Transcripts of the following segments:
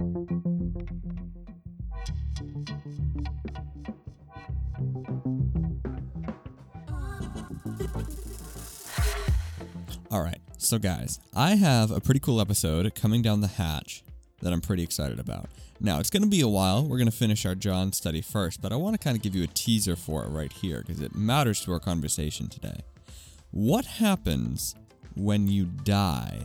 All right, so guys, I have a pretty cool episode coming down the hatch that I'm pretty excited about. Now, it's going to be a while. We're going to finish our John study first, but I want to kind of give you a teaser for it right here because it matters to our conversation today. What happens when you die?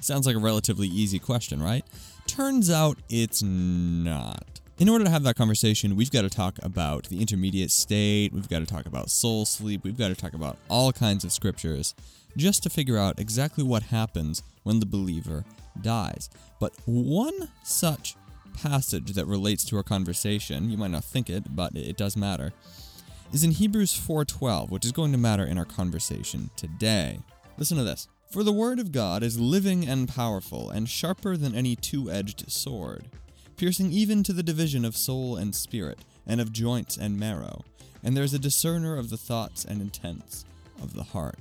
Sounds like a relatively easy question, right? Turns out it's not. In order to have that conversation, we've got to talk about the intermediate state, we've got to talk about soul sleep, we've got to talk about all kinds of scriptures just to figure out exactly what happens when the believer dies. But one such passage that relates to our conversation, you might not think it, but it does matter, is in Hebrews 4:12, which is going to matter in our conversation today. Listen to this. For the word of God is living and powerful and sharper than any two-edged sword piercing even to the division of soul and spirit, and of joints and marrow, and there is a discerner of the thoughts and intents of the heart.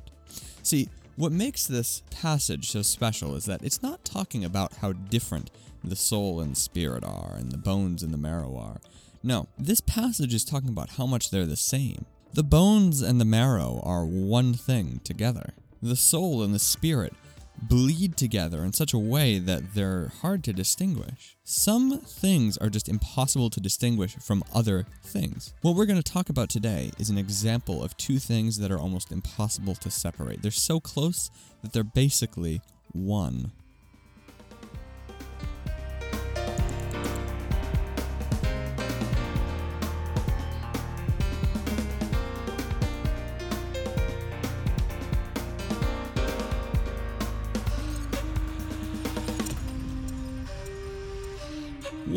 See, what makes this passage so special is that it's not talking about how different the soul and spirit are, and the bones and the marrow are. No, this passage is talking about how much they're the same. The bones and the marrow are one thing together. The soul and the spirit bleed together in such a way that they're hard to distinguish. Some things are just impossible to distinguish from other things. What we're going to talk about today is an example of two things that are almost impossible to separate. They're so close that they're basically one.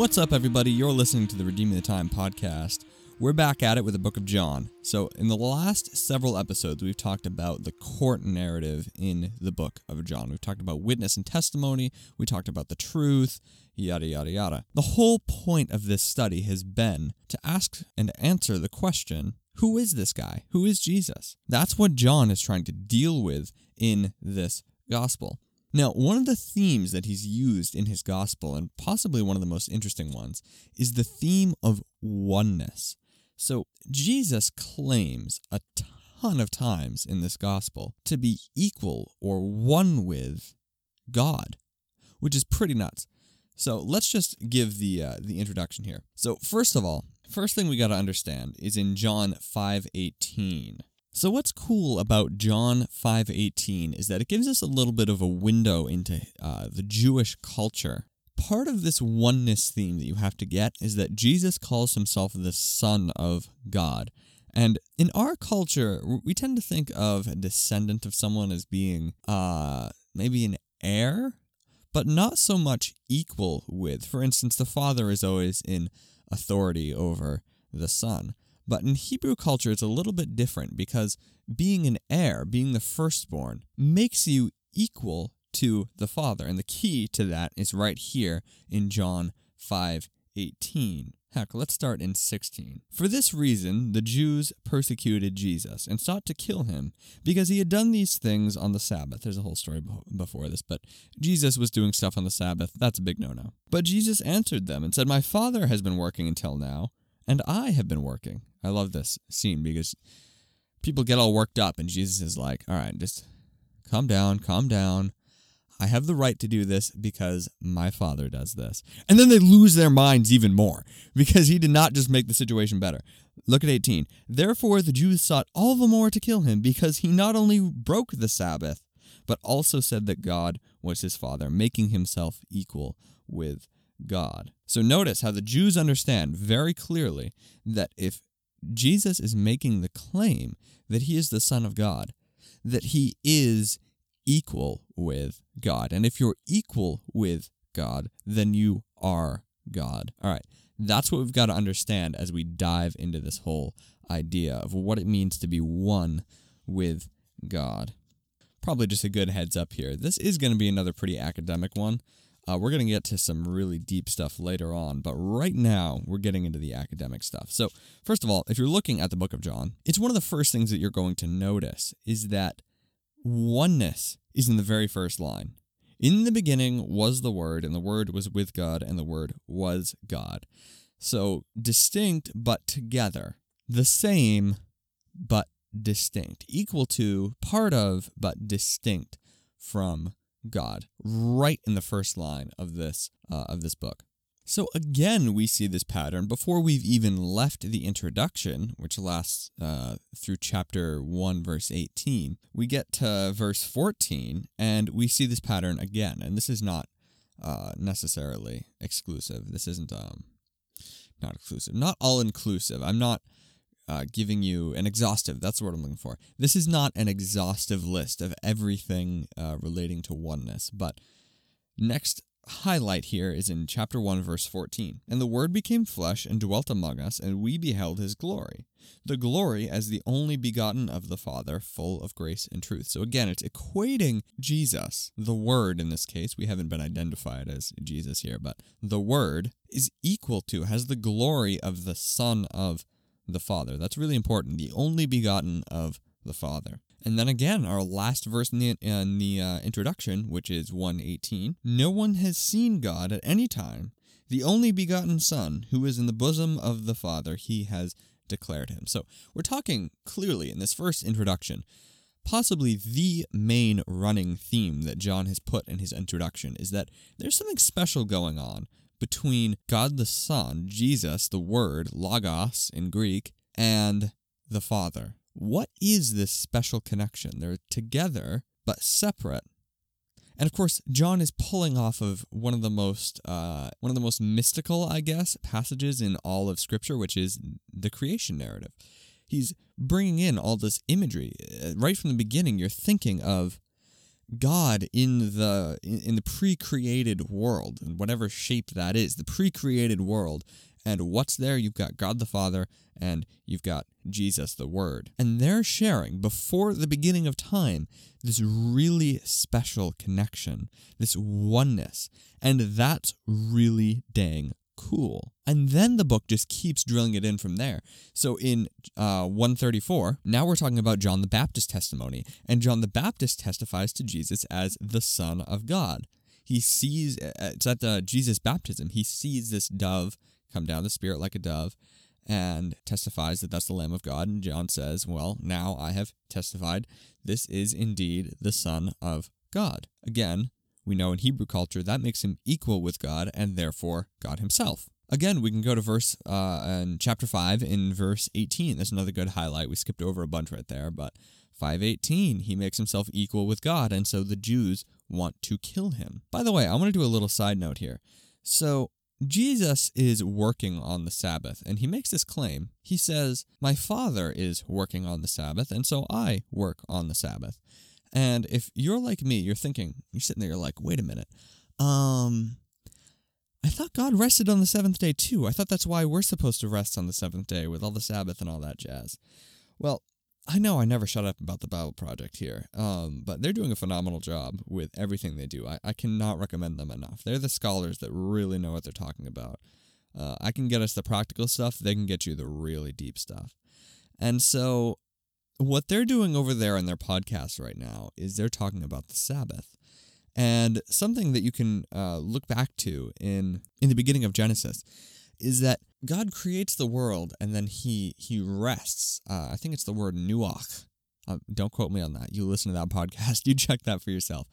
What's up, everybody? You're listening to the Redeeming the Time podcast. We're back at it with the book of John. So, in the last several episodes, we've talked about the court narrative in the book of John. We've talked about witness and testimony, we talked about the truth, yada, yada, yada. The whole point of this study has been to ask and answer the question who is this guy? Who is Jesus? That's what John is trying to deal with in this gospel. Now, one of the themes that he's used in his gospel, and possibly one of the most interesting ones, is the theme of oneness. So, Jesus claims a ton of times in this gospel to be equal or one with God, which is pretty nuts. So, let's just give the uh, the introduction here. So, first of all, first thing we got to understand is in John 5:18. So what's cool about John 5:18 is that it gives us a little bit of a window into uh, the Jewish culture. Part of this oneness theme that you have to get is that Jesus calls himself the Son of God. And in our culture, we tend to think of a descendant of someone as being uh, maybe an heir, but not so much equal with. For instance, the father is always in authority over the son. But in Hebrew culture, it's a little bit different because being an heir, being the firstborn, makes you equal to the father. And the key to that is right here in John 5 18. Heck, let's start in 16. For this reason, the Jews persecuted Jesus and sought to kill him because he had done these things on the Sabbath. There's a whole story before this, but Jesus was doing stuff on the Sabbath. That's a big no no. But Jesus answered them and said, My Father has been working until now, and I have been working. I love this scene because people get all worked up, and Jesus is like, all right, just calm down, calm down. I have the right to do this because my father does this. And then they lose their minds even more because he did not just make the situation better. Look at 18. Therefore, the Jews sought all the more to kill him because he not only broke the Sabbath, but also said that God was his father, making himself equal with God. So notice how the Jews understand very clearly that if Jesus is making the claim that he is the Son of God, that he is equal with God. And if you're equal with God, then you are God. All right, that's what we've got to understand as we dive into this whole idea of what it means to be one with God. Probably just a good heads up here. This is going to be another pretty academic one. Uh, we're going to get to some really deep stuff later on, but right now we're getting into the academic stuff. So, first of all, if you're looking at the book of John, it's one of the first things that you're going to notice is that oneness is in the very first line. In the beginning was the Word, and the Word was with God, and the Word was God. So distinct but together. The same but distinct. Equal to, part of, but distinct from God. Right in the first line of this uh, of this book. So again, we see this pattern before we've even left the introduction, which lasts uh, through chapter 1, verse 18. We get to verse 14, and we see this pattern again. And this is not uh, necessarily exclusive. This isn't um, not exclusive, not all inclusive. I'm not uh, giving you an exhaustive. That's what I'm looking for. This is not an exhaustive list of everything uh, relating to oneness, but next highlight here is in chapter 1, verse 14. And the Word became flesh and dwelt among us, and we beheld his glory. The glory as the only begotten of the Father, full of grace and truth. So again, it's equating Jesus, the Word in this case. We haven't been identified as Jesus here, but the Word is equal to, has the glory of the Son of the Father. That's really important. The only begotten of the Father. And then again, our last verse in the, in the uh, introduction, which is 118 No one has seen God at any time. The only begotten Son, who is in the bosom of the Father, he has declared him. So we're talking clearly in this first introduction, possibly the main running theme that John has put in his introduction is that there's something special going on between God the Son, Jesus, the Word, Logos in Greek, and the Father. What is this special connection? They're together but separate. And of course, John is pulling off of one of the most uh, one of the most mystical, I guess, passages in all of Scripture, which is the creation narrative. He's bringing in all this imagery uh, right from the beginning. You're thinking of God in the in the pre-created world, in whatever shape that is, the pre-created world, and what's there? You've got God the Father and you've got Jesus the Word. And they're sharing, before the beginning of time, this really special connection, this oneness. And that's really dang cool. And then the book just keeps drilling it in from there. So in uh, 134, now we're talking about John the Baptist testimony. And John the Baptist testifies to Jesus as the Son of God. He sees, uh, it's at the Jesus baptism, he sees this dove come down the Spirit like a dove, and testifies that that's the Lamb of God. And John says, Well, now I have testified this is indeed the Son of God. Again, we know in Hebrew culture that makes him equal with God and therefore God himself. Again, we can go to verse uh, in chapter 5 in verse 18. That's another good highlight. We skipped over a bunch right there, but 518, he makes himself equal with God, and so the Jews want to kill him. By the way, I want to do a little side note here. So, Jesus is working on the Sabbath, and he makes this claim. He says, My Father is working on the Sabbath, and so I work on the Sabbath. And if you're like me, you're thinking, you're sitting there, you're like, wait a minute. Um, I thought God rested on the seventh day too. I thought that's why we're supposed to rest on the seventh day with all the Sabbath and all that jazz. Well, I know I never shut up about the Bible Project here, um, but they're doing a phenomenal job with everything they do. I, I cannot recommend them enough. They're the scholars that really know what they're talking about. Uh, I can get us the practical stuff, they can get you the really deep stuff. And so, what they're doing over there on their podcast right now is they're talking about the Sabbath. And something that you can uh, look back to in in the beginning of Genesis is that God creates the world and then he he rests. Uh, I think it's the word nuach. Uh, don't quote me on that. You listen to that podcast. You check that for yourself.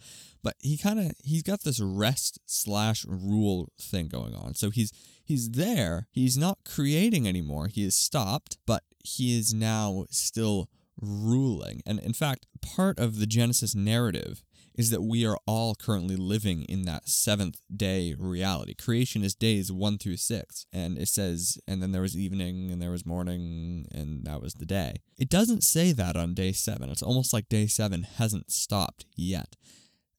But he kind of he's got this rest slash rule thing going on. So he's he's there. He's not creating anymore. He has stopped, but he is now still ruling. And in fact, part of the Genesis narrative is that we are all currently living in that seventh day reality. Creation is days one through six. And it says, and then there was evening and there was morning and that was the day. It doesn't say that on day seven. It's almost like day seven hasn't stopped yet.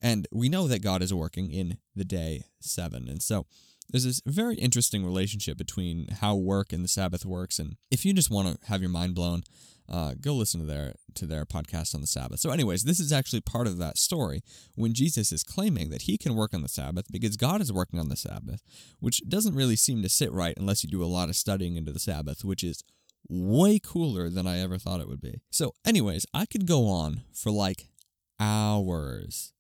And we know that God is working in the day seven. And so there's this very interesting relationship between how work and the Sabbath works. And if you just want to have your mind blown, uh, go listen to their to their podcast on the Sabbath. So, anyways, this is actually part of that story when Jesus is claiming that he can work on the Sabbath because God is working on the Sabbath, which doesn't really seem to sit right unless you do a lot of studying into the Sabbath, which is way cooler than I ever thought it would be. So, anyways, I could go on for like hours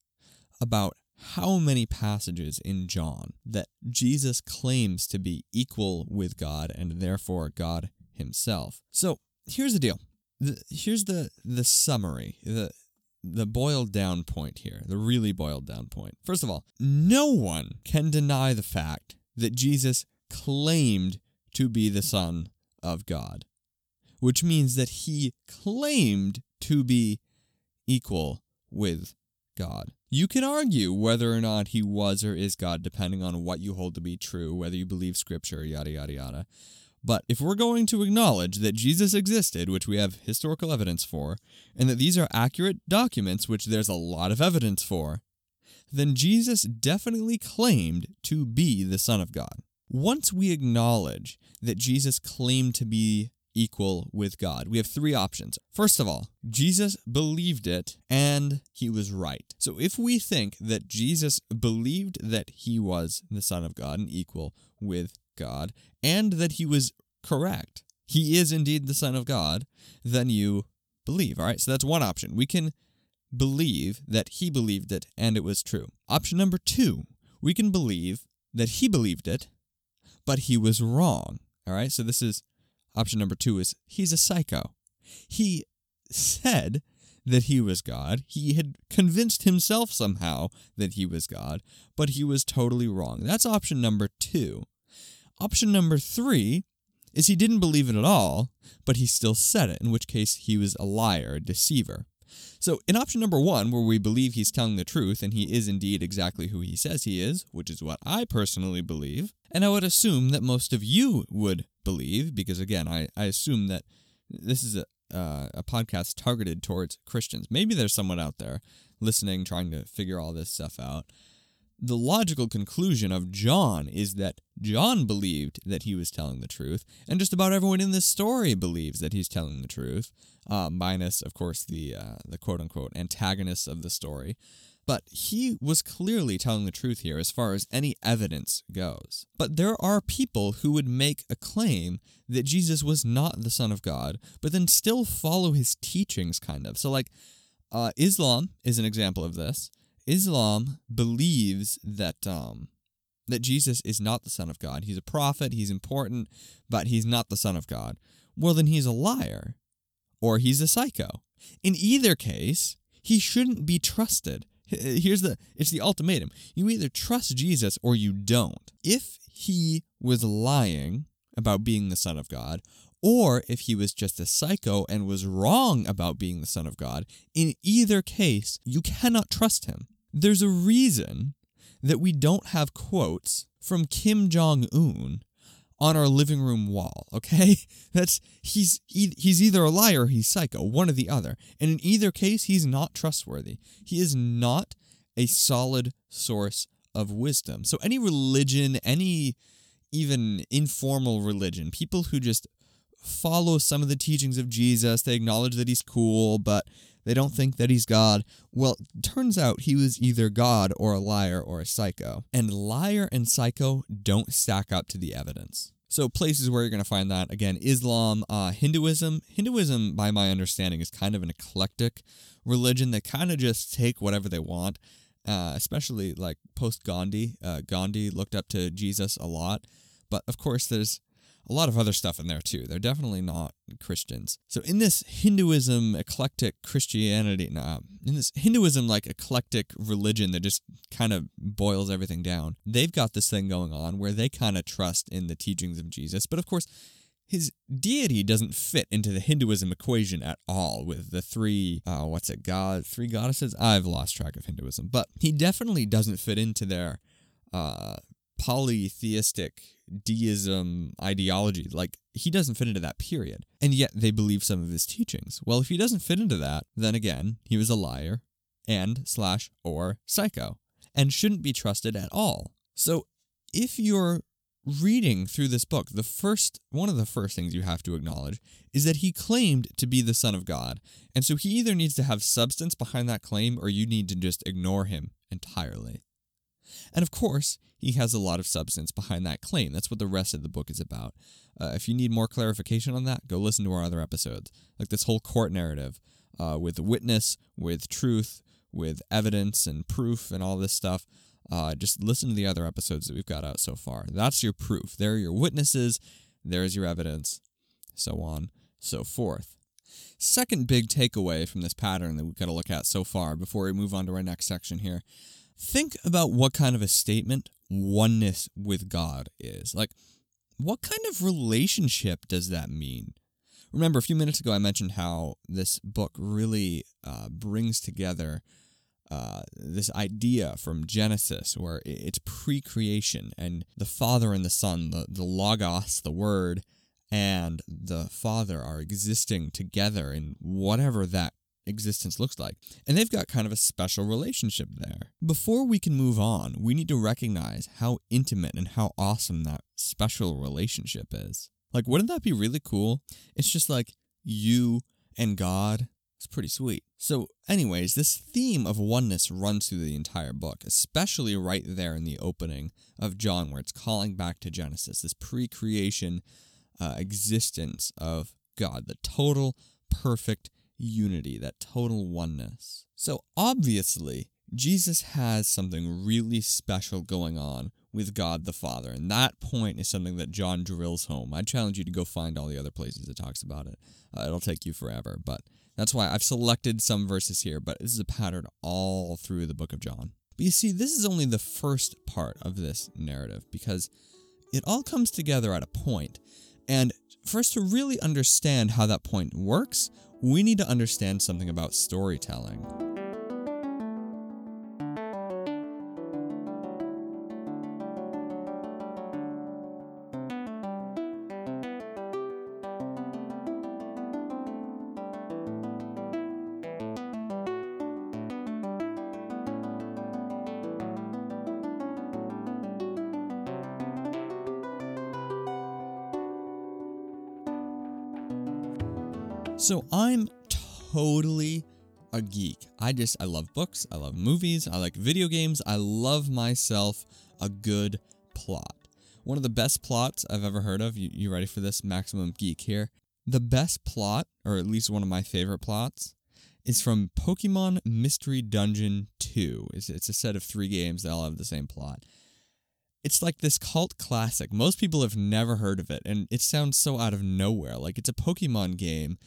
about how many passages in John that Jesus claims to be equal with God and therefore God himself. So here's the deal. The, here's the the summary, the the boiled down point here, the really boiled down point. First of all, no one can deny the fact that Jesus claimed to be the Son of God, which means that he claimed to be equal with God. You can argue whether or not he was or is God, depending on what you hold to be true, whether you believe scripture, yada, yada, yada. But if we're going to acknowledge that Jesus existed, which we have historical evidence for, and that these are accurate documents, which there's a lot of evidence for, then Jesus definitely claimed to be the Son of God. Once we acknowledge that Jesus claimed to be equal with God, we have three options. First of all, Jesus believed it and he was right. So if we think that Jesus believed that he was the Son of God and equal with God, and that he was correct, he is indeed the Son of God, then you believe. All right, so that's one option. We can believe that he believed it and it was true. Option number two, we can believe that he believed it, but he was wrong. All right, so this is option number two is he's a psycho. He said that he was God. He had convinced himself somehow that he was God, but he was totally wrong. That's option number two. Option number three is he didn't believe it at all, but he still said it, in which case he was a liar, a deceiver. So, in option number one, where we believe he's telling the truth and he is indeed exactly who he says he is, which is what I personally believe, and I would assume that most of you would believe, because again, I, I assume that this is a, uh, a podcast targeted towards Christians. Maybe there's someone out there listening, trying to figure all this stuff out the logical conclusion of John is that John believed that he was telling the truth, and just about everyone in this story believes that he's telling the truth, uh, minus, of course, the uh, the quote unquote antagonists of the story. But he was clearly telling the truth here as far as any evidence goes. But there are people who would make a claim that Jesus was not the Son of God, but then still follow his teachings, kind of. So, like, uh, Islam is an example of this. Islam believes that um, that Jesus is not the Son of God. He's a prophet, he's important, but he's not the Son of God. Well, then he's a liar or he's a psycho. In either case, he shouldn't be trusted. Here's the it's the ultimatum. You either trust Jesus or you don't. If he was lying about being the Son of God, or if he was just a psycho and was wrong about being the Son of God, in either case, you cannot trust him. There's a reason that we don't have quotes from Kim Jong Un on our living room wall, okay? That's he's he's either a liar or he's psycho, one or the other. And in either case, he's not trustworthy. He is not a solid source of wisdom. So any religion, any even informal religion, people who just follow some of the teachings of Jesus, they acknowledge that he's cool, but they don't think that he's God. Well, turns out he was either God or a liar or a psycho. And liar and psycho don't stack up to the evidence. So, places where you're going to find that again Islam, uh, Hinduism. Hinduism, by my understanding, is kind of an eclectic religion. They kind of just take whatever they want, uh, especially like post Gandhi. Uh, Gandhi looked up to Jesus a lot. But of course, there's a lot of other stuff in there too. They're definitely not Christians. So in this Hinduism eclectic Christianity, nah, in this Hinduism like eclectic religion that just kind of boils everything down, they've got this thing going on where they kind of trust in the teachings of Jesus. But of course, his deity doesn't fit into the Hinduism equation at all with the three, uh, what's it, God, three goddesses? I've lost track of Hinduism, but he definitely doesn't fit into their uh, polytheistic deism ideology. Like, he doesn't fit into that period. And yet they believe some of his teachings. Well, if he doesn't fit into that, then again, he was a liar and slash or psycho and shouldn't be trusted at all. So if you're reading through this book, the first one of the first things you have to acknowledge is that he claimed to be the son of God. And so he either needs to have substance behind that claim or you need to just ignore him entirely. And of course, he has a lot of substance behind that claim. That's what the rest of the book is about. Uh, if you need more clarification on that, go listen to our other episodes. Like this whole court narrative uh, with witness, with truth, with evidence and proof and all this stuff, uh, just listen to the other episodes that we've got out so far. That's your proof. There are your witnesses. There's your evidence. So on, so forth. Second big takeaway from this pattern that we've got to look at so far before we move on to our next section here. Think about what kind of a statement oneness with God is. Like, what kind of relationship does that mean? Remember, a few minutes ago, I mentioned how this book really uh, brings together uh, this idea from Genesis, where it's pre creation, and the Father and the Son, the, the Logos, the Word, and the Father are existing together in whatever that existence looks like. And they've got kind of a special relationship there. Before we can move on, we need to recognize how intimate and how awesome that special relationship is. Like, wouldn't that be really cool? It's just like you and God. It's pretty sweet. So, anyways, this theme of oneness runs through the entire book, especially right there in the opening of John, where it's calling back to Genesis, this pre creation uh, existence of God, the total, perfect unity, that total oneness. So obviously, Jesus has something really special going on with God the Father, and that point is something that John drills home. I challenge you to go find all the other places it talks about it. Uh, it'll take you forever, but that's why I've selected some verses here, but this is a pattern all through the book of John. But you see, this is only the first part of this narrative because it all comes together at a point. and for us to really understand how that point works, we need to understand something about storytelling. So I'm totally a geek. I just I love books, I love movies, I like video games, I love myself a good plot. One of the best plots I've ever heard of. You, you ready for this? Maximum geek here. The best plot, or at least one of my favorite plots, is from Pokemon Mystery Dungeon 2. It's, it's a set of three games that all have the same plot. It's like this cult classic. Most people have never heard of it, and it sounds so out of nowhere. Like it's a Pokemon game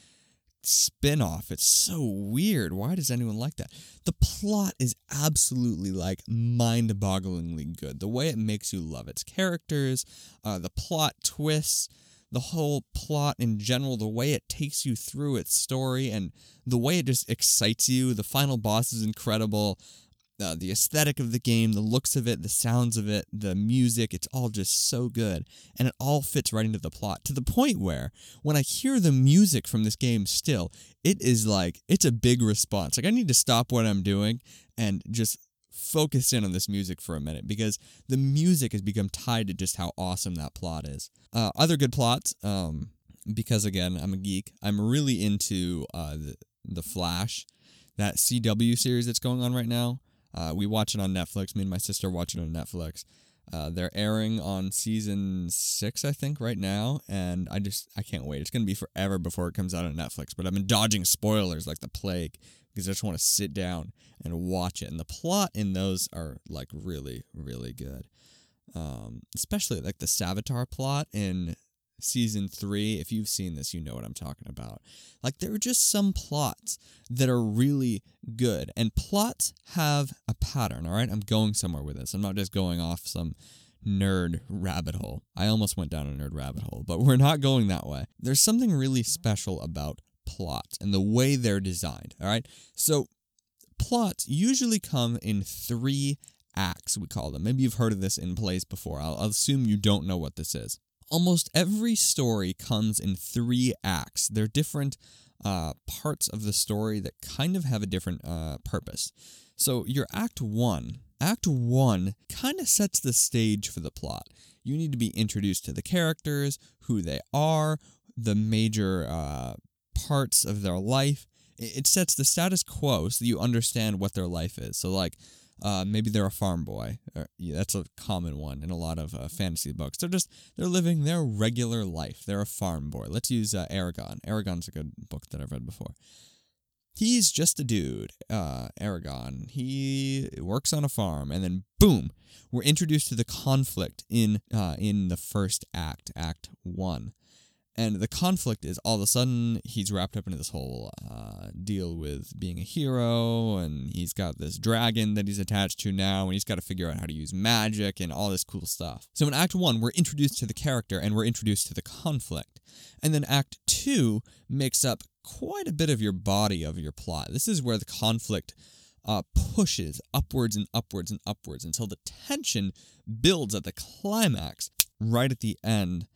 spin-off. It's so weird. Why does anyone like that? The plot is absolutely like mind-bogglingly good. The way it makes you love its characters, uh, the plot twists, the whole plot in general, the way it takes you through its story, and the way it just excites you. The final boss is incredible uh, the aesthetic of the game, the looks of it, the sounds of it, the music, it's all just so good. And it all fits right into the plot to the point where when I hear the music from this game still, it is like, it's a big response. Like, I need to stop what I'm doing and just focus in on this music for a minute because the music has become tied to just how awesome that plot is. Uh, other good plots, um, because again, I'm a geek, I'm really into uh, the, the Flash, that CW series that's going on right now. Uh, we watch it on Netflix. Me and my sister watch it on Netflix. Uh, they're airing on season six, I think, right now, and I just I can't wait. It's gonna be forever before it comes out on Netflix. But I've been dodging spoilers like the plague because I just want to sit down and watch it. And the plot in those are like really, really good. Um, especially like the Savitar plot in season three. If you've seen this, you know what I'm talking about. Like, there are just some plots that are really good, and plots have a pattern, all right? I'm going somewhere with this. I'm not just going off some nerd rabbit hole. I almost went down a nerd rabbit hole, but we're not going that way. There's something really special about plots and the way they're designed, all right? So, plots usually come in three acts, we call them. Maybe you've heard of this in plays before. I'll, I'll assume you don't know what this is almost every story comes in three acts. They're different uh, parts of the story that kind of have a different uh, purpose. So, your Act 1, Act 1 kind of sets the stage for the plot. You need to be introduced to the characters, who they are, the major uh, parts of their life. It sets the status quo so you understand what their life is. So, like, uh, maybe they're a farm boy. Or, yeah, that's a common one in a lot of uh, fantasy books. They're just they're living their regular life. They're a farm boy. Let's use uh, Eragon. Eragon's a good book that I've read before. He's just a dude, uh, Eragon. He works on a farm, and then boom, we're introduced to the conflict in uh, in the first act, Act One. And the conflict is all of a sudden he's wrapped up into this whole uh, deal with being a hero, and he's got this dragon that he's attached to now, and he's got to figure out how to use magic and all this cool stuff. So in Act 1, we're introduced to the character and we're introduced to the conflict. And then Act 2 makes up quite a bit of your body of your plot. This is where the conflict uh, pushes upwards and upwards and upwards until the tension builds at the climax right at the end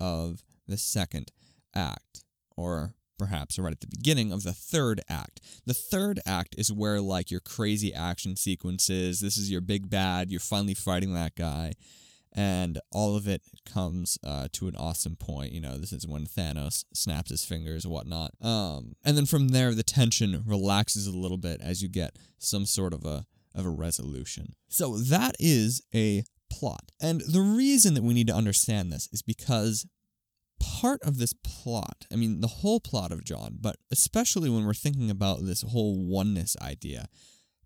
of the second act, or perhaps right at the beginning of the third act. The third act is where, like, your crazy action sequences, this is your big bad, you're finally fighting that guy, and all of it comes uh, to an awesome point. You know, this is when Thanos snaps his fingers whatnot. Um, and then from there, the tension relaxes a little bit as you get some sort of a of a resolution. So that is a plot. And the reason that we need to understand this is because part of this plot, I mean, the whole plot of John, but especially when we're thinking about this whole oneness idea,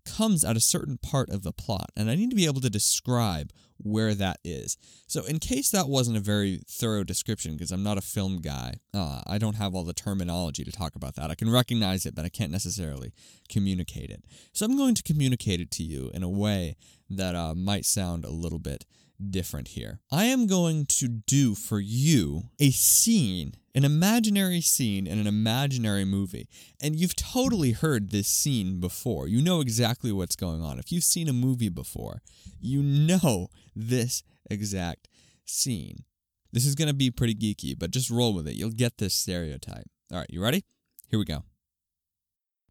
comes at a certain part of the plot. And I need to be able to describe where that is. So, in case that wasn't a very thorough description, because I'm not a film guy, uh, I don't have all the terminology to talk about that. I can recognize it, but I can't necessarily communicate it. So, I'm going to communicate it to you in a way that uh, might sound a little bit different here. I am going to do for you a scene, an imaginary scene in an imaginary movie. And you've totally heard this scene before. You know exactly what's going on. If you've seen a movie before, you know this exact scene. This is going to be pretty geeky, but just roll with it. You'll get this stereotype. All right, you ready? Here we go.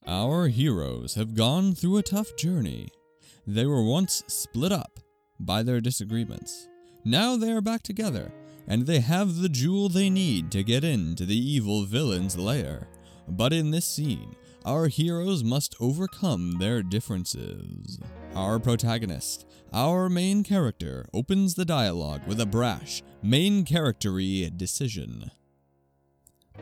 Our heroes have gone through a tough journey. They were once split up by their disagreements. Now they are back together, and they have the jewel they need to get into the evil villain's lair. But in this scene, our heroes must overcome their differences. Our protagonist, our main character, opens the dialogue with a brash, main charactery decision.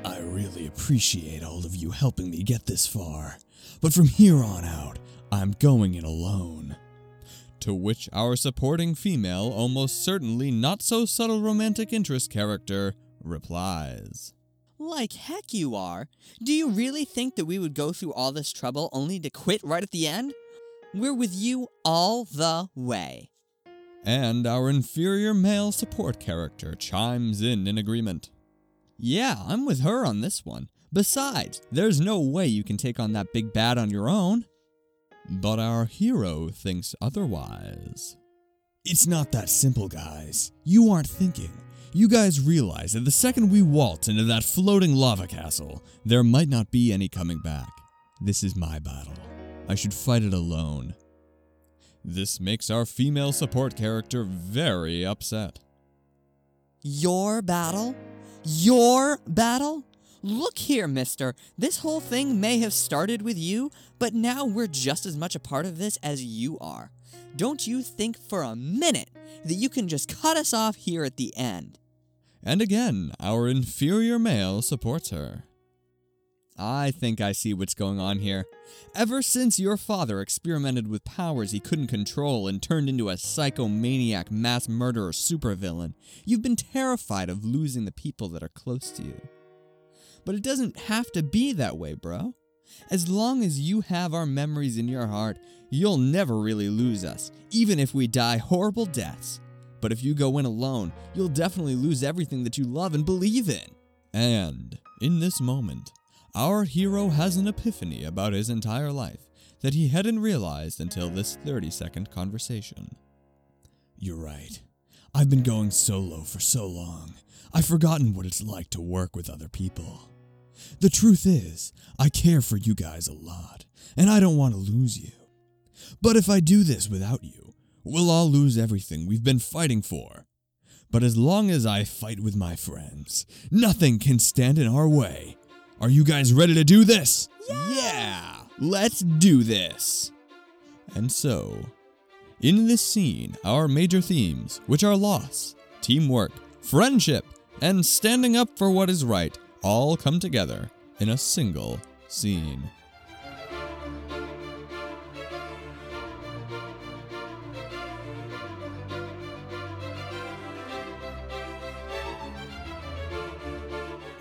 I really appreciate all of you helping me get this far, but from here on out, I'm going it alone. To which our supporting female, almost certainly not so subtle romantic interest character, replies. Like heck you are. Do you really think that we would go through all this trouble only to quit right at the end? We're with you all the way. And our inferior male support character chimes in in agreement. Yeah, I'm with her on this one. Besides, there's no way you can take on that big bad on your own. But our hero thinks otherwise. It's not that simple, guys. You aren't thinking. You guys realize that the second we waltz into that floating lava castle, there might not be any coming back. This is my battle. I should fight it alone. This makes our female support character very upset. Your battle? Your battle? Look here, mister. This whole thing may have started with you, but now we're just as much a part of this as you are. Don't you think for a minute that you can just cut us off here at the end? And again, our inferior male supports her. I think I see what's going on here. Ever since your father experimented with powers he couldn't control and turned into a psychomaniac mass murderer supervillain, you've been terrified of losing the people that are close to you. But it doesn't have to be that way, bro. As long as you have our memories in your heart, you'll never really lose us, even if we die horrible deaths. But if you go in alone, you'll definitely lose everything that you love and believe in. And, in this moment, our hero has an epiphany about his entire life that he hadn't realized until this 30 second conversation. You're right. I've been going solo for so long. I've forgotten what it's like to work with other people. The truth is, I care for you guys a lot, and I don't want to lose you. But if I do this without you, we'll all lose everything we've been fighting for. But as long as I fight with my friends, nothing can stand in our way. Are you guys ready to do this? Yeah! yeah let's do this! And so, in this scene, our major themes, which are loss, teamwork, friendship, and standing up for what is right, all come together in a single scene.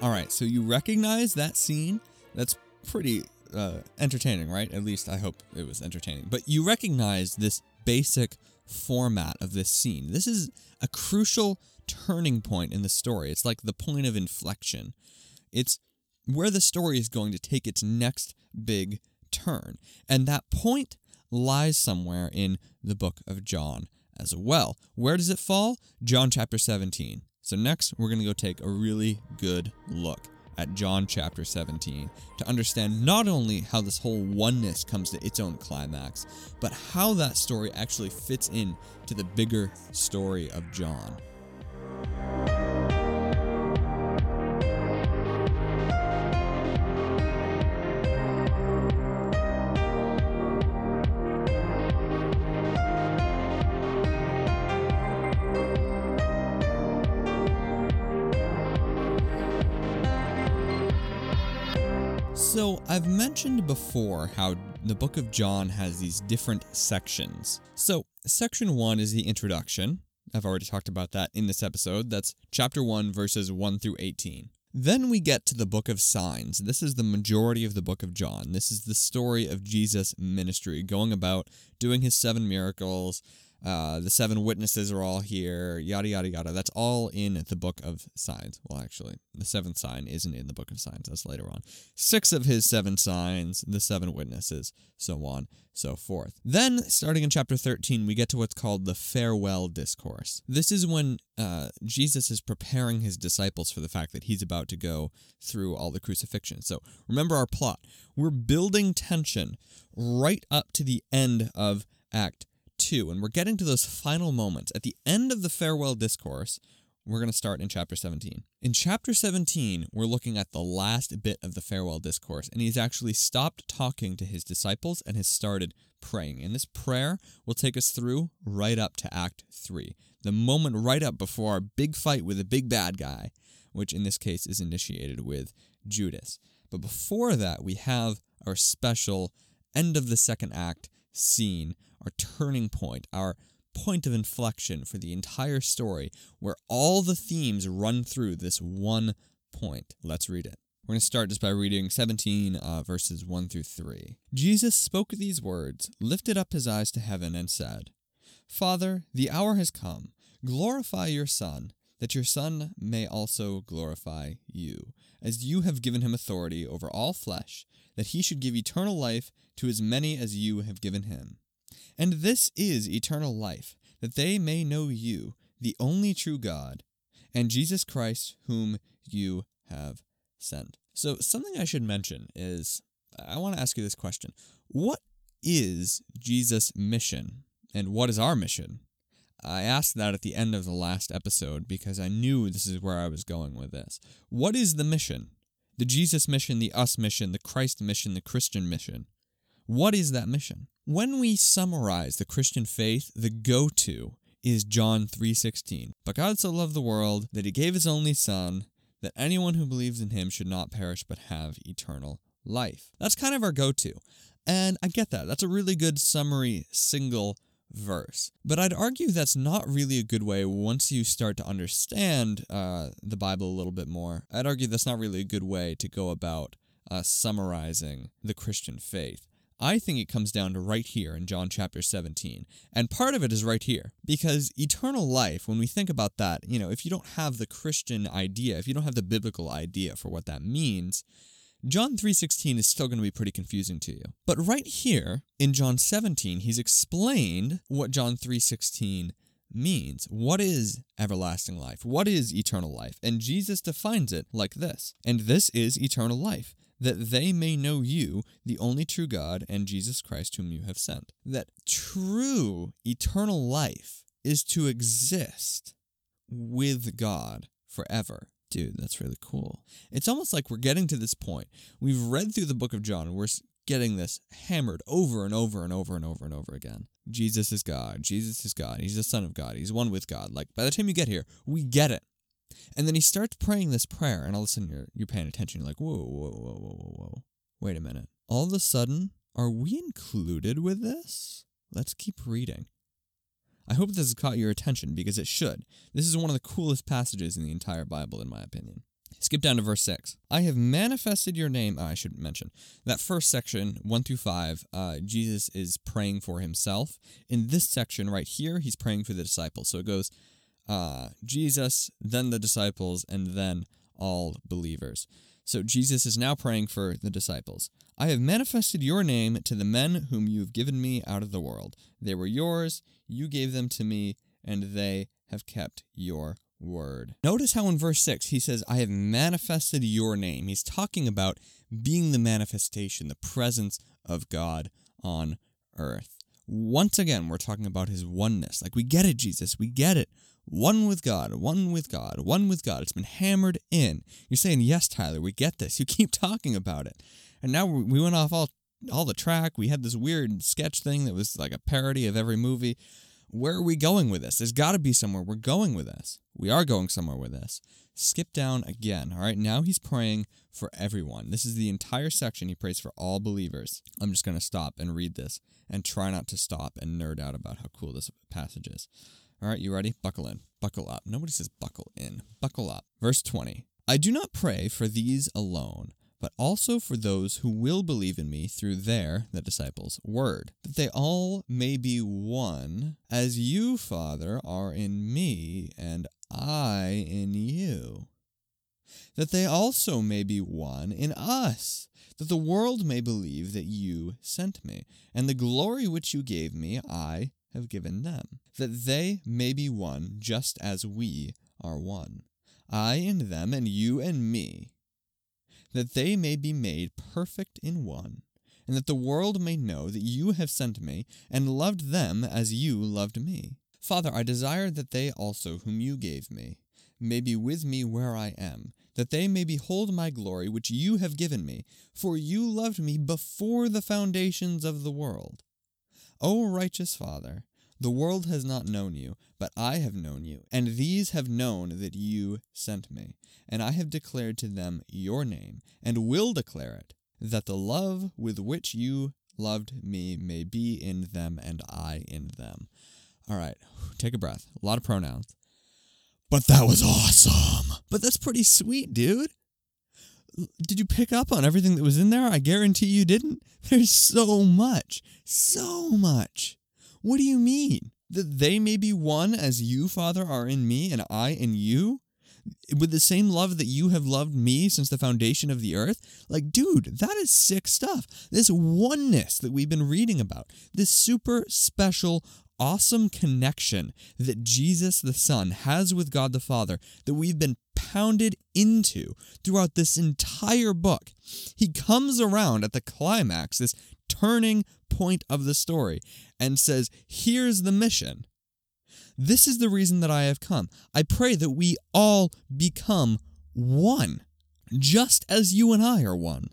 All right, so you recognize that scene? That's pretty uh, entertaining, right? At least I hope it was entertaining. But you recognize this basic format of this scene. This is a crucial turning point in the story. It's like the point of inflection. It's where the story is going to take its next big turn. And that point lies somewhere in the book of John as well. Where does it fall? John chapter 17. So, next, we're going to go take a really good look at John chapter 17 to understand not only how this whole oneness comes to its own climax, but how that story actually fits in to the bigger story of John. So, I've mentioned before how the book of John has these different sections. So, section one is the introduction. I've already talked about that in this episode. That's chapter 1, verses 1 through 18. Then we get to the book of signs. This is the majority of the book of John. This is the story of Jesus' ministry, going about doing his seven miracles, uh, the seven witnesses are all here, yada, yada, yada. That's all in the book of signs. Well, actually, the seventh sign isn't in the book of signs. That's later on. Six of his seven signs, the seven witnesses, so on, so forth. Then, starting in chapter 13, we get to what's called the farewell discourse. This is when uh, Jesus is preparing his disciples for the fact that he's about to go through all the crucifixion. So, remember our plot. We're building tension right up to the end of Act 2, and we're getting to those final moments. At the end of the farewell discourse, we're going to start in chapter 17. In chapter 17, we're looking at the last bit of the farewell discourse, and he's actually stopped talking to his disciples and has started praying. And this prayer will take us through right up to Act 3, the moment right up before our big fight with a big bad guy, which in this case is initiated with Judas. But before that, we have our special end of the second act scene our turning point, our point of inflection for the entire story, where all the themes run through this one point. Let's read it. We're going to start just by reading 17 uh, verses 1 through 3. Jesus spoke these words, lifted up his eyes to heaven, and said, Father, the hour has come. Glorify your Son, that your Son may also glorify you, as you have given him authority over all flesh, that he should give eternal life to as many as you have given him. And this is eternal life, that they may know you, the only true God, and Jesus Christ, whom you have sent. So, something I should mention is I want to ask you this question What is Jesus' mission, and what is our mission? I asked that at the end of the last episode because I knew this is where I was going with this. What is the mission? The Jesus mission, the us mission, the Christ mission, the Christian mission. What is that mission? When we summarize the Christian faith, the go-to is John 3:16. But God so loved the world that he gave his only son that anyone who believes in him should not perish but have eternal life. That's kind of our go-to. And I get that. That's a really good summary single verse. But I'd argue that's not really a good way once you start to understand uh, the Bible a little bit more. I'd argue that's not really a good way to go about uh, summarizing the Christian faith. I think it comes down to right here in John chapter 17. And part of it is right here because eternal life, when we think about that, you know, if you don't have the Christian idea, if you don't have the biblical idea for what that means, John 3:16 is still going to be pretty confusing to you. But right here in John 17, he's explained what John 3:16 means. What is everlasting life? What is eternal life? And Jesus defines it like this. And this is eternal life, that they may know you, the only true God, and Jesus Christ, whom you have sent. That true eternal life is to exist with God forever. Dude, that's really cool. It's almost like we're getting to this point. We've read through the book of John, and we're getting this hammered over and over and over and over and over again. Jesus is God. Jesus is God. He's the Son of God. He's one with God. Like, by the time you get here, we get it. And then he starts praying this prayer, and all of a sudden you're, you're paying attention. You're like, whoa, whoa, whoa, whoa, whoa, whoa. Wait a minute. All of a sudden, are we included with this? Let's keep reading. I hope this has caught your attention because it should. This is one of the coolest passages in the entire Bible, in my opinion. Skip down to verse 6. I have manifested your name. Oh, I should mention that first section, 1 through 5, uh, Jesus is praying for himself. In this section right here, he's praying for the disciples. So it goes uh, Jesus, then the disciples, and then all believers. So Jesus is now praying for the disciples. I have manifested your name to the men whom you have given me out of the world. They were yours, you gave them to me, and they have kept your word. Notice how in verse 6 he says, I have manifested your name. He's talking about being the manifestation, the presence of God on earth. Once again, we're talking about his oneness. Like, we get it, Jesus. We get it. One with God, one with God, one with God. It's been hammered in. You're saying, Yes, Tyler, we get this. You keep talking about it. And now we went off all all the track. We had this weird sketch thing that was like a parody of every movie. Where are we going with this? There's got to be somewhere we're going with this. We are going somewhere with this. Skip down again. All right, now he's praying for everyone. This is the entire section. He prays for all believers. I'm just going to stop and read this and try not to stop and nerd out about how cool this passage is. All right, you ready? Buckle in. Buckle up. Nobody says buckle in. Buckle up. Verse 20. I do not pray for these alone but also for those who will believe in me through their, the disciples, word, that they all may be one, as you, Father, are in me, and I in you. That they also may be one in us, that the world may believe that you sent me, and the glory which you gave me I have given them, that they may be one just as we are one. I and them, and you and me that they may be made perfect in one, and that the world may know that you have sent me, and loved them as you loved me. Father, I desire that they also, whom you gave me, may be with me where I am, that they may behold my glory which you have given me, for you loved me before the foundations of the world. O righteous Father, the world has not known you, but I have known you, and these have known that you sent me. And I have declared to them your name, and will declare it, that the love with which you loved me may be in them, and I in them. All right, take a breath. A lot of pronouns. But that was awesome. But that's pretty sweet, dude. Did you pick up on everything that was in there? I guarantee you didn't. There's so much. So much. What do you mean? That they may be one as you, Father, are in me and I in you? With the same love that you have loved me since the foundation of the earth? Like, dude, that is sick stuff. This oneness that we've been reading about, this super special, awesome connection that Jesus the Son has with God the Father that we've been pounded into throughout this entire book. He comes around at the climax, this turning point of the story and says, Here's the mission. This is the reason that I have come. I pray that we all become one, just as you and I are one.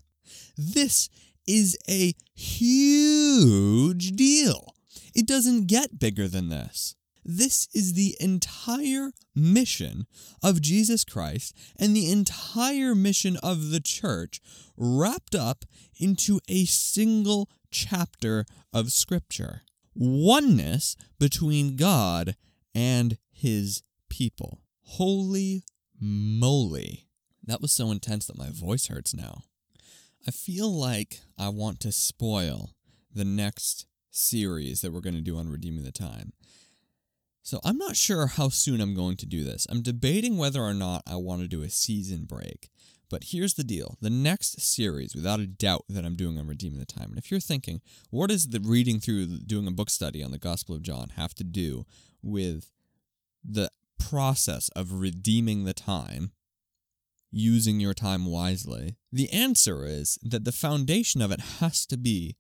This is a huge deal. It doesn't get bigger than this. This is the entire mission of Jesus Christ and the entire mission of the church wrapped up into a single chapter of Scripture oneness between God and his people. Holy moly. That was so intense that my voice hurts now. I feel like I want to spoil the next series that we're going to do on Redeeming the Time. So I'm not sure how soon I'm going to do this. I'm debating whether or not I want to do a season break. But here's the deal the next series, without a doubt, that I'm doing on Redeeming the Time. And if you're thinking, what does the reading through, doing a book study on the Gospel of John have to do with the process of redeeming the time, using your time wisely? The answer is that the foundation of it has to be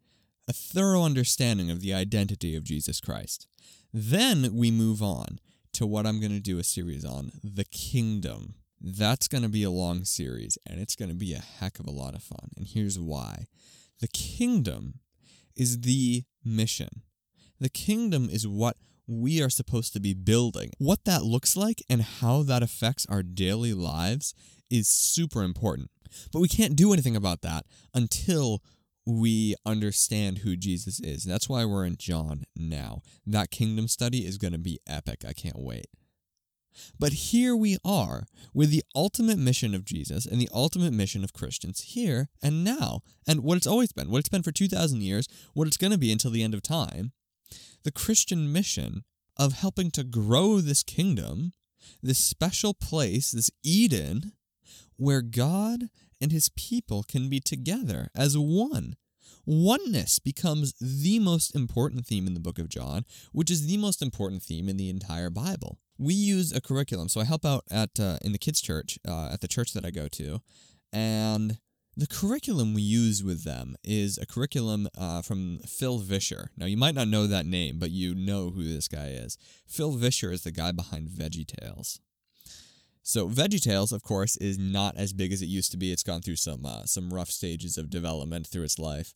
a thorough understanding of the identity of Jesus Christ. Then we move on to what I'm going to do a series on the kingdom. That's going to be a long series and it's going to be a heck of a lot of fun. And here's why the kingdom is the mission, the kingdom is what we are supposed to be building. What that looks like and how that affects our daily lives is super important. But we can't do anything about that until we understand who Jesus is. That's why we're in John now. That kingdom study is going to be epic. I can't wait. But here we are with the ultimate mission of Jesus and the ultimate mission of Christians here and now, and what it's always been, what it's been for 2,000 years, what it's going to be until the end of time. The Christian mission of helping to grow this kingdom, this special place, this Eden, where God and his people can be together as one. Oneness becomes the most important theme in the book of John, which is the most important theme in the entire Bible. We use a curriculum. So I help out at uh, in the kids' church uh, at the church that I go to, and the curriculum we use with them is a curriculum uh, from Phil Vischer. Now, you might not know that name, but you know who this guy is. Phil Vischer is the guy behind VeggieTales. So VeggieTales, of course, is not as big as it used to be. It's gone through some uh, some rough stages of development through its life,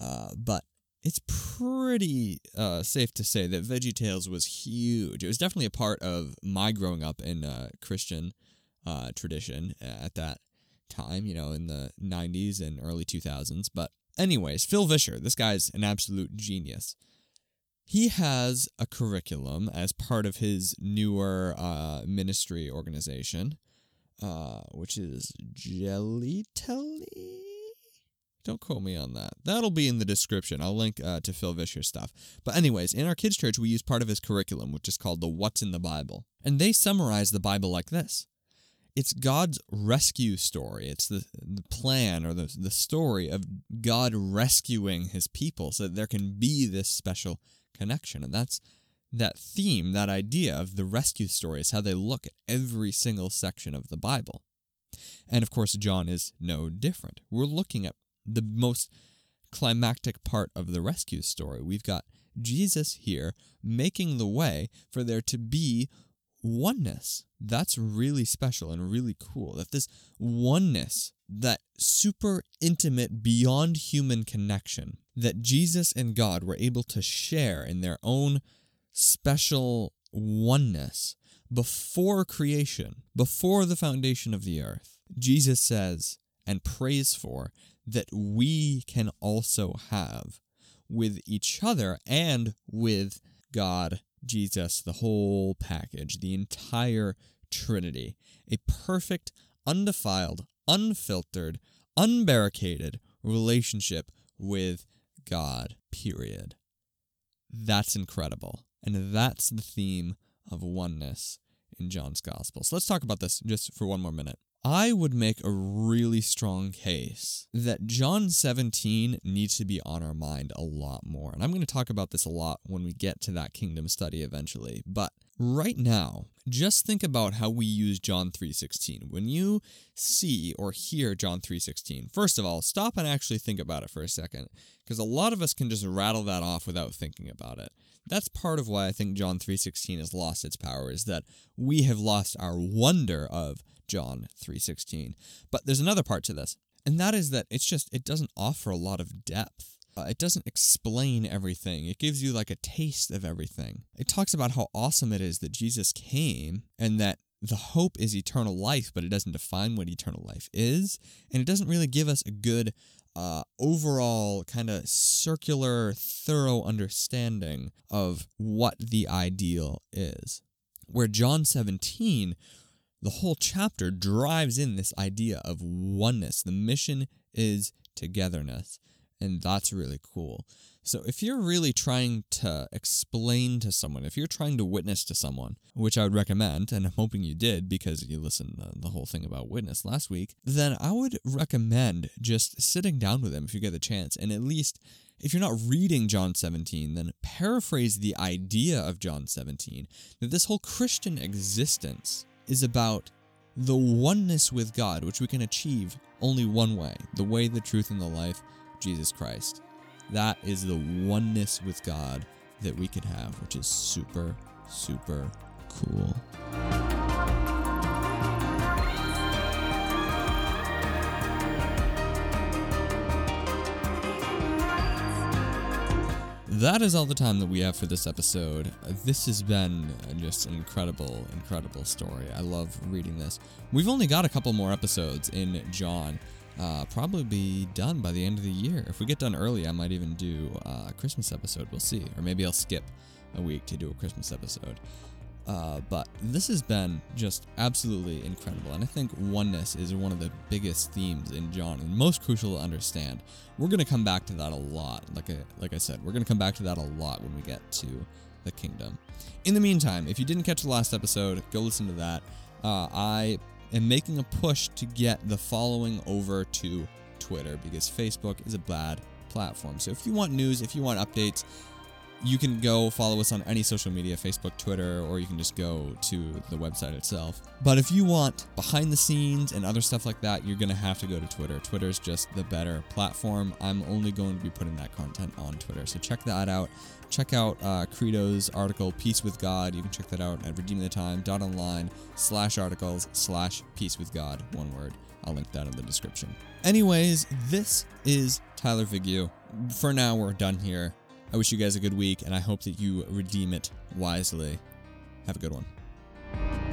uh, but it's pretty uh, safe to say that VeggieTales was huge. It was definitely a part of my growing up in uh, Christian uh, tradition at that time, you know, in the 90s and early 2000s. But, anyways, Phil Vischer, this guy's an absolute genius. He has a curriculum as part of his newer uh, ministry organization, uh, which is Jelly Telly. Don't quote me on that. That'll be in the description. I'll link uh, to Phil Vischer's stuff. But, anyways, in our kids' church, we use part of his curriculum, which is called the What's in the Bible. And they summarize the Bible like this it's God's rescue story. It's the, the plan or the, the story of God rescuing his people so that there can be this special connection. And that's that theme, that idea of the rescue story is how they look at every single section of the Bible. And of course, John is no different. We're looking at the most climactic part of the rescue story. We've got Jesus here making the way for there to be oneness. That's really special and really cool. That this oneness, that super intimate, beyond human connection that Jesus and God were able to share in their own special oneness before creation, before the foundation of the earth. Jesus says and prays for that we can also have with each other and with God Jesus, the whole package, the entire Trinity, a perfect, undefiled, unfiltered, unbarricaded relationship with God, period. That's incredible. And that's the theme of oneness in John's Gospel. So let's talk about this just for one more minute. I would make a really strong case that John 17 needs to be on our mind a lot more. And I'm going to talk about this a lot when we get to that kingdom study eventually. But right now, just think about how we use John 3:16. When you see or hear John 3:16, first of all, stop and actually think about it for a second because a lot of us can just rattle that off without thinking about it. That's part of why I think John 3:16 has lost its power is that we have lost our wonder of John 3:16. But there's another part to this, and that is that it's just it doesn't offer a lot of depth. Uh, it doesn't explain everything. It gives you like a taste of everything. It talks about how awesome it is that Jesus came and that the hope is eternal life, but it doesn't define what eternal life is, and it doesn't really give us a good uh, overall kind of circular, thorough understanding of what the ideal is. Where John 17 the whole chapter drives in this idea of oneness. The mission is togetherness, and that's really cool. So, if you're really trying to explain to someone, if you're trying to witness to someone, which I would recommend, and I'm hoping you did because you listened to the whole thing about witness last week, then I would recommend just sitting down with them if you get the chance, and at least if you're not reading John 17, then paraphrase the idea of John 17 that this whole Christian existence is about the oneness with God, which we can achieve only one way the way, the truth, and the life, Jesus Christ. That is the oneness with God that we could have, which is super, super cool. that is all the time that we have for this episode. This has been just an incredible, incredible story. I love reading this. We've only got a couple more episodes in John. Uh, probably be done by the end of the year. If we get done early, I might even do a Christmas episode. We'll see. Or maybe I'll skip a week to do a Christmas episode. Uh, but this has been just absolutely incredible, and I think oneness is one of the biggest themes in John and most crucial to understand. We're gonna come back to that a lot. Like I, like I said, we're gonna come back to that a lot when we get to the kingdom. In the meantime, if you didn't catch the last episode, go listen to that. Uh, I am making a push to get the following over to Twitter because Facebook is a bad platform. So if you want news, if you want updates, you can go follow us on any social media Facebook, Twitter, or you can just go to the website itself. But if you want behind the scenes and other stuff like that, you're going to have to go to Twitter. Twitter is just the better platform. I'm only going to be putting that content on Twitter. So check that out. Check out uh, Credo's article, Peace with God. You can check that out at redeemingthetime.online slash articles slash peace with God. One word. I'll link that in the description. Anyways, this is Tyler Vigu. For now, we're done here. I wish you guys a good week, and I hope that you redeem it wisely. Have a good one.